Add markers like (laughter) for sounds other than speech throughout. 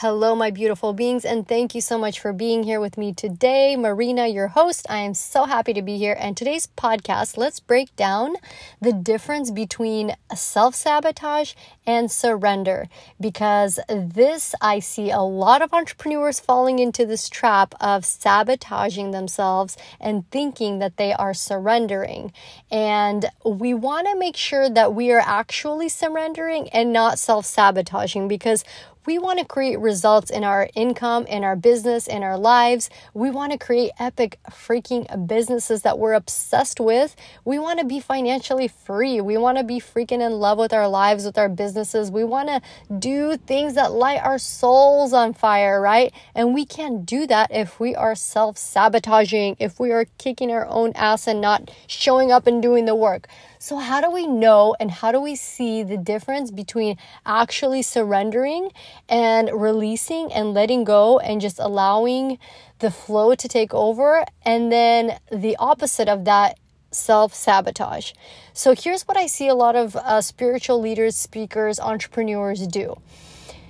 hello, my beautiful beings, and thank you so much for being here with me today. Marina, your host. I am so happy to be here. And today's podcast, let's break down the difference between self sabotage and surrender because this, I see a lot of entrepreneurs falling into this trap of sabotaging themselves and thinking that they are surrendering. And we want to make sure that we are actually surrendering and not self sabotaging because we want to create results in our income, in our business, in our lives. We want to create epic freaking businesses that we're obsessed with. We want to be financially free. We want to be freaking in love with our lives, with our businesses. We want to do things that light our souls on fire, right? And we can't do that if we are self sabotaging, if we are kicking our own ass and not showing up and doing the work. So, how do we know and how do we see the difference between actually surrendering and releasing and letting go and just allowing the flow to take over, and then the opposite of that? Self sabotage. So, here's what I see a lot of uh, spiritual leaders, speakers, entrepreneurs do.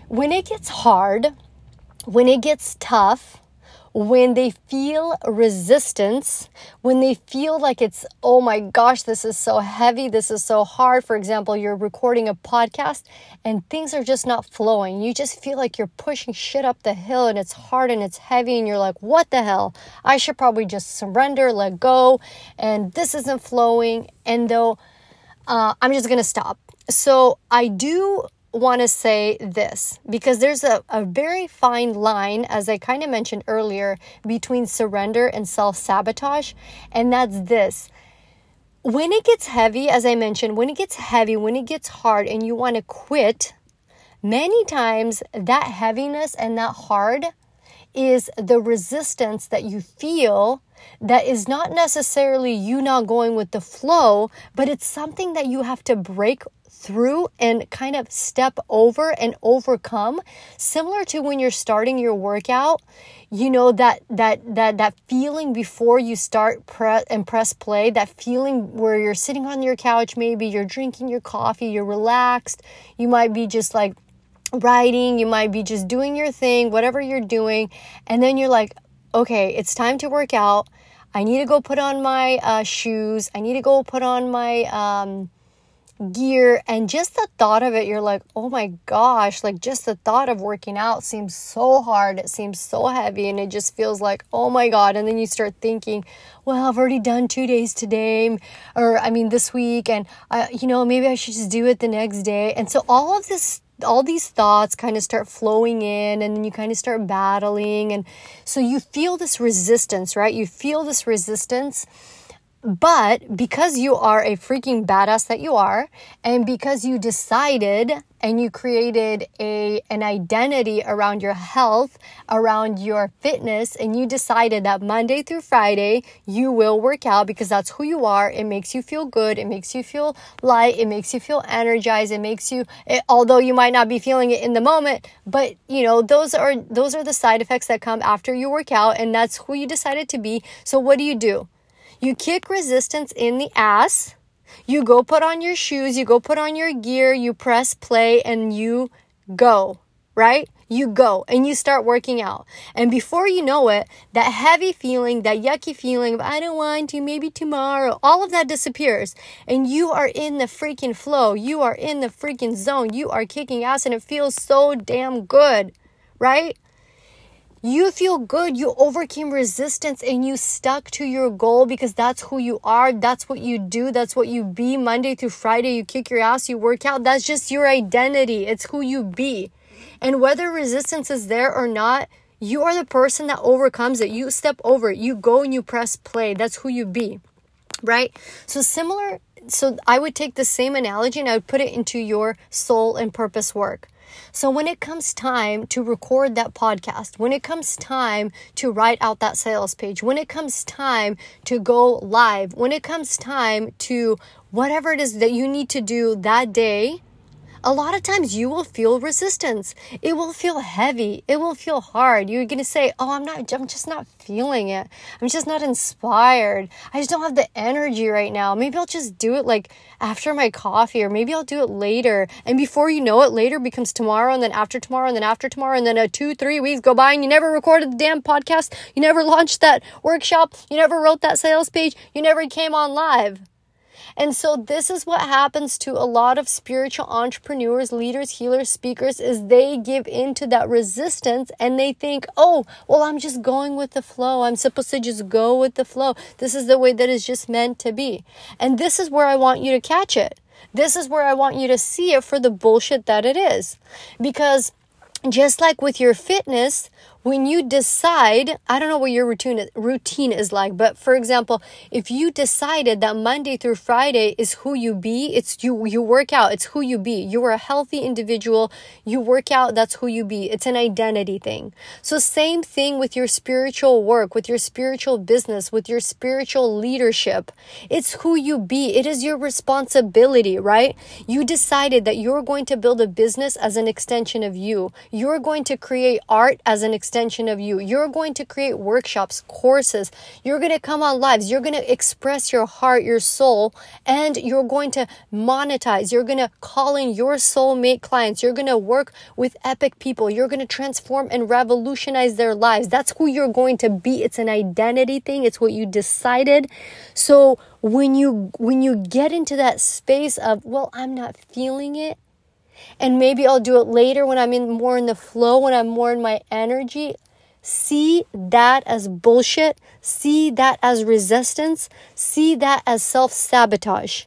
When it gets hard, when it gets tough, when they feel resistance, when they feel like it's, oh my gosh, this is so heavy, this is so hard. For example, you're recording a podcast and things are just not flowing. You just feel like you're pushing shit up the hill and it's hard and it's heavy, and you're like, what the hell? I should probably just surrender, let go, and this isn't flowing. And though, uh, I'm just gonna stop. So I do want to say this because there's a, a very fine line, as I kind of mentioned earlier, between surrender and self sabotage. And that's this when it gets heavy, as I mentioned, when it gets heavy, when it gets hard, and you want to quit, many times that heaviness and that hard is the resistance that you feel that is not necessarily you not going with the flow, but it's something that you have to break through and kind of step over and overcome. Similar to when you're starting your workout you know that that that that feeling before you start press and press play that feeling where you're sitting on your couch maybe you're drinking your coffee you're relaxed you might be just like writing you might be just doing your thing whatever you're doing and then you're like okay it's time to work out. I need to go put on my uh, shoes. I need to go put on my um, gear and just the thought of it you're like oh my gosh like just the thought of working out seems so hard it seems so heavy and it just feels like oh my god and then you start thinking well i've already done two days today or i mean this week and uh, you know maybe i should just do it the next day and so all of this all these thoughts kind of start flowing in and then you kind of start battling and so you feel this resistance right? You feel this resistance but because you are a freaking badass that you are, and because you decided and you created a an identity around your health, around your fitness, and you decided that Monday through Friday you will work out because that's who you are. It makes you feel good. It makes you feel light. It makes you feel energized. It makes you, it, although you might not be feeling it in the moment, but you know those are those are the side effects that come after you work out, and that's who you decided to be. So what do you do? You kick resistance in the ass. You go put on your shoes, you go put on your gear, you press play, and you go, right? You go and you start working out. And before you know it, that heavy feeling, that yucky feeling of, I don't want to, maybe tomorrow, all of that disappears. And you are in the freaking flow. You are in the freaking zone. You are kicking ass and it feels so damn good, right? You feel good. You overcame resistance and you stuck to your goal because that's who you are. That's what you do. That's what you be. Monday through Friday, you kick your ass, you work out. That's just your identity. It's who you be. And whether resistance is there or not, you are the person that overcomes it. You step over it. You go and you press play. That's who you be. Right? So, similar. So, I would take the same analogy and I would put it into your soul and purpose work. So when it comes time to record that podcast, when it comes time to write out that sales page, when it comes time to go live, when it comes time to whatever it is that you need to do that day, a lot of times you will feel resistance. It will feel heavy. It will feel hard. You're going to say, "Oh, I'm not I'm just not feeling it. I'm just not inspired. I just don't have the energy right now. Maybe I'll just do it like after my coffee or maybe I'll do it later." And before you know it, later becomes tomorrow and then after tomorrow and then after tomorrow and then a 2 3 weeks go by and you never recorded the damn podcast. You never launched that workshop. You never wrote that sales page. You never came on live. And so this is what happens to a lot of spiritual entrepreneurs, leaders, healers, speakers is they give into that resistance and they think, "Oh, well I'm just going with the flow. I'm supposed to just go with the flow. This is the way that is just meant to be." And this is where I want you to catch it. This is where I want you to see it for the bullshit that it is. Because just like with your fitness, when you decide, I don't know what your routine routine is like, but for example, if you decided that Monday through Friday is who you be, it's you you work out, it's who you be. You are a healthy individual, you work out, that's who you be. It's an identity thing. So same thing with your spiritual work, with your spiritual business, with your spiritual leadership. It's who you be. It is your responsibility, right? You decided that you're going to build a business as an extension of you. You're going to create art as an extension extension of you. You're going to create workshops, courses. You're going to come on lives. You're going to express your heart, your soul, and you're going to monetize. You're going to call in your soulmate clients. You're going to work with epic people. You're going to transform and revolutionize their lives. That's who you're going to be. It's an identity thing. It's what you decided. So when you when you get into that space of, well, I'm not feeling it, and maybe I'll do it later when I'm in more in the flow, when I'm more in my energy. See that as bullshit. See that as resistance. See that as self sabotage.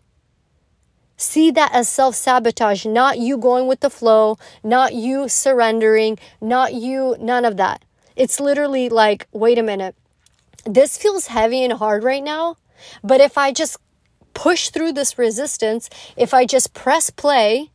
See that as self sabotage, not you going with the flow, not you surrendering, not you, none of that. It's literally like, wait a minute, this feels heavy and hard right now, but if I just push through this resistance, if I just press play,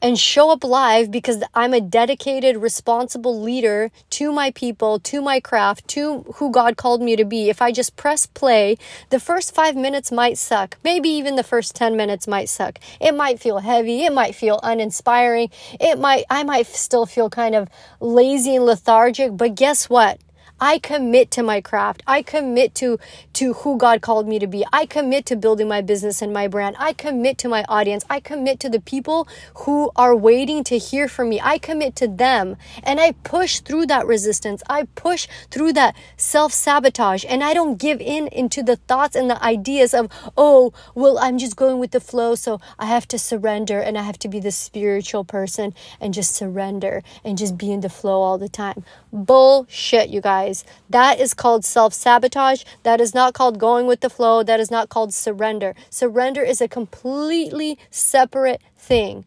and show up live because I'm a dedicated, responsible leader to my people, to my craft, to who God called me to be. If I just press play, the first five minutes might suck. Maybe even the first 10 minutes might suck. It might feel heavy. It might feel uninspiring. It might, I might still feel kind of lazy and lethargic, but guess what? I commit to my craft. I commit to to who God called me to be. I commit to building my business and my brand. I commit to my audience. I commit to the people who are waiting to hear from me. I commit to them and I push through that resistance. I push through that self-sabotage and I don't give in into the thoughts and the ideas of, "Oh, well, I'm just going with the flow, so I have to surrender and I have to be the spiritual person and just surrender and just be in the flow all the time." Bullshit, you guys guys. That is called self sabotage. That is not called going with the flow. That is not called surrender. Surrender is a completely separate thing.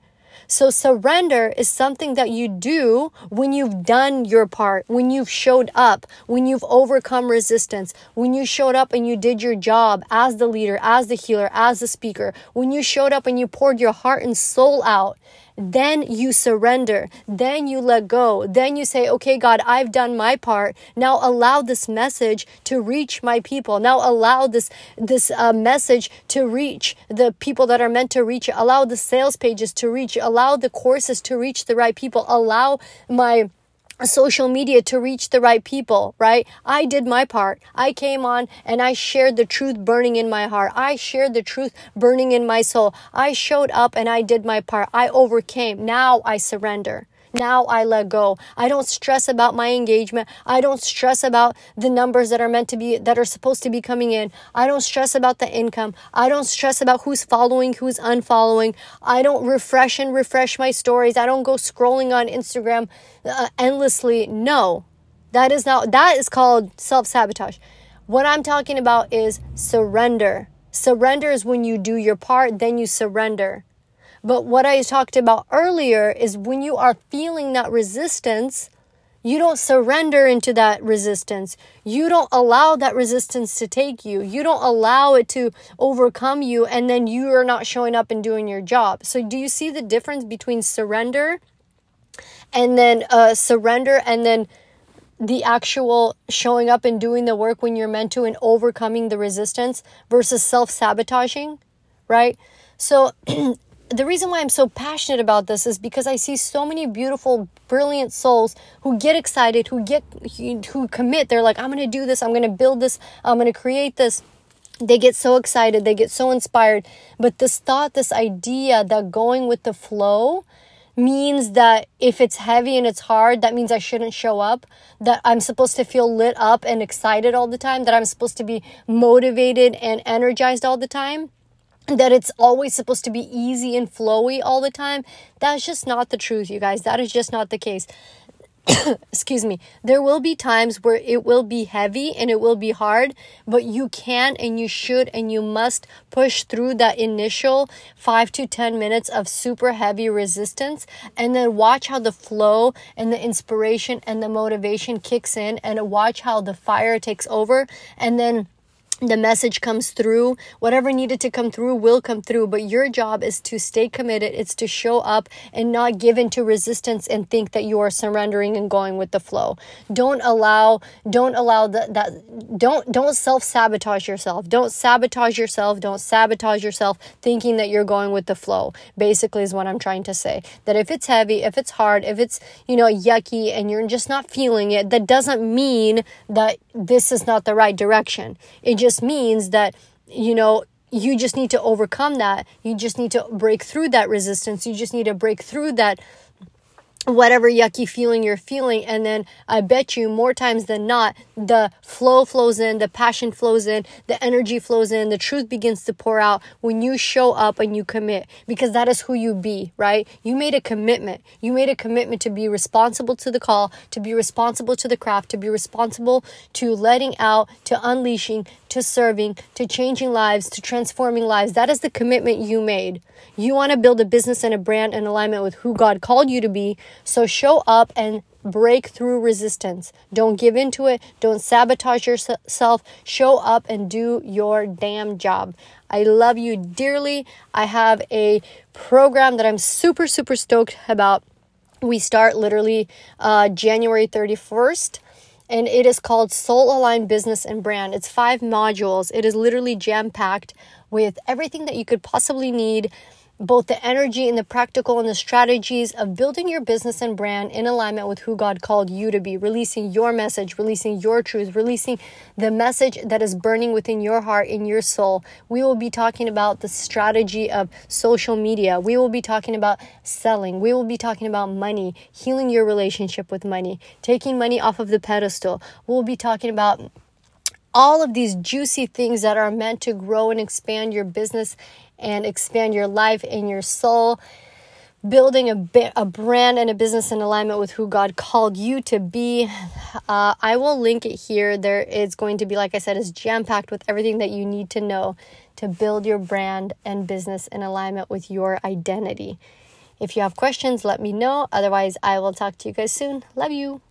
So, surrender is something that you do when you've done your part, when you've showed up, when you've overcome resistance, when you showed up and you did your job as the leader, as the healer, as the speaker, when you showed up and you poured your heart and soul out then you surrender. Then you let go. Then you say, okay, God, I've done my part. Now allow this message to reach my people. Now allow this, this uh, message to reach the people that are meant to reach. Allow the sales pages to reach. Allow the courses to reach the right people. Allow my social media to reach the right people, right? I did my part. I came on and I shared the truth burning in my heart. I shared the truth burning in my soul. I showed up and I did my part. I overcame. Now I surrender. Now I let go. I don't stress about my engagement. I don't stress about the numbers that are meant to be, that are supposed to be coming in. I don't stress about the income. I don't stress about who's following, who's unfollowing. I don't refresh and refresh my stories. I don't go scrolling on Instagram uh, endlessly. No, that is not, that is called self sabotage. What I'm talking about is surrender. Surrender is when you do your part, then you surrender. But what I talked about earlier is when you are feeling that resistance, you don't surrender into that resistance. You don't allow that resistance to take you. You don't allow it to overcome you, and then you are not showing up and doing your job. So, do you see the difference between surrender and then uh, surrender and then the actual showing up and doing the work when you're meant to and overcoming the resistance versus self sabotaging, right? So, (clears throat) the reason why I'm so passionate about this is because I see so many beautiful, brilliant souls who get excited, who get who commit. They're like, I'm going to do this, I'm going to build this, I'm going to create this. They get so excited, they get so inspired. But this thought, this idea that going with the flow means that if it's heavy and it's hard, that means I shouldn't show up, that I'm supposed to feel lit up and excited all the time, that I'm supposed to be motivated and energized all the time that it's always supposed to be easy and flowy all the time. That's just not the truth, you guys. That is just not the case. (coughs) Excuse me. There will be times where it will be heavy and it will be hard, but you can and you should and you must push through that initial five to 10 minutes of super heavy resistance and then watch how the flow and the inspiration and the motivation kicks in and watch how the fire takes over and then the message comes through whatever needed to come through will come through but your job is to stay committed. It's to show up and not give in to resistance and think that you are surrendering and going with the flow. Don't allow don't allow that that don't don't self-sabotage yourself. Don't sabotage yourself. Don't sabotage yourself thinking that you're going with the flow basically is what i'm trying to say. That if it's heavy if it's hard if it's you know yucky and you're just not feeling it that doesn't mean that this is not the right direction. It just just means that, you know, you just need to overcome that. You just need to break through that resistance. You just need to break through that whatever yucky feeling you're feeling. And then i bet you more times than not the flow flows in the passion flows in the energy flows in the truth begins to pour out when you show up and you commit because that is who you be right? You made a commitment. You made a commitment to be responsible to the call to be responsible to the craft to be responsible to letting out to unleashing to serving to changing lives to transforming lives. That is the commitment you made. You want to build a business and a brand in alignment with who god called you to be so show up and break through resistance. Don't give into it. Don't sabotage yourself. Show up and do your damn job. I love you dearly. I have a program that I'm super, super stoked about. We start literally uh, January 31st and it is called Soul Aligned Business and Brand. It's five modules. It is literally jam packed with everything that you could possibly need both the energy and the practical and the strategies of building your business and brand in alignment with who God called you to be, releasing your message, releasing your truth, releasing the message that is burning within your heart, in your soul. We will be talking about the strategy of social media. We will be talking about selling. We will be talking about money, healing your relationship with money, taking money off of the pedestal. We'll be talking about all of these juicy things that are meant to grow and expand your business and expand your life and your soul building a, a brand and a business in alignment with who God called you to be. Uh, I will link it here. There is going to be, like I said, is jam packed with everything that you need to know to build your brand and business in alignment with your identity. If you have questions, let me know. Otherwise, I will talk to you guys soon. Love you.